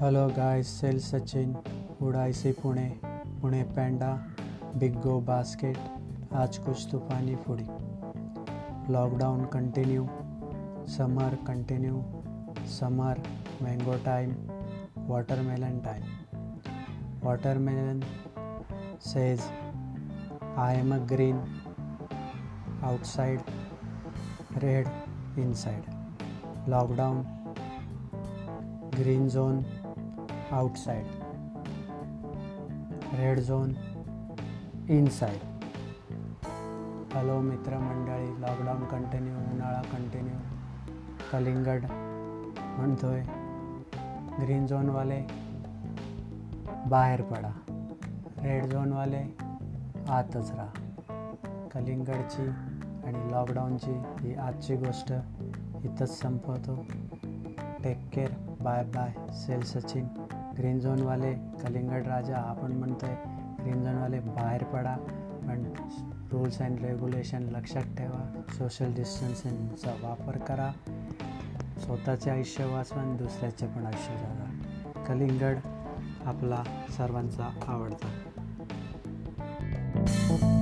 Hello guys सेल सचिन उड़ाईसी पुणे पुणे पैंडा बिग गो बास्केट आज कुछ तूफानी फुड़ी lockdown continue summer continue summer mango time watermelon time watermelon says I am a green outside, red inside. Lockdown, green zone outside, red zone inside hello मित्रमंडळी lockdown continue उन्हाळा continue कलिंगड म्हणतोय. Green झोनवाले बाहेर पडा. Red झोनवाले आतच राहा. कलिंगडची आणि लॉकडाऊनची ही आजची गोष्ट इथंच संपवतो. Take care bye bye sale Sachin. Green झोनवाले कलिंगड राजा आपण म्हणतोय ग्रीन झोनवाले बाहेर पडा पण रूल्स अँड रेग्युलेशन लक्षात ठेवा. सोशल डिस्टन्सिंगचा वापर करा. स्वतःचे आयुष्य वाचवा आणि दुसऱ्याचे पण आयुष्य जगा. कलिंगड आपला सर्वांचा आवडता. Thank you.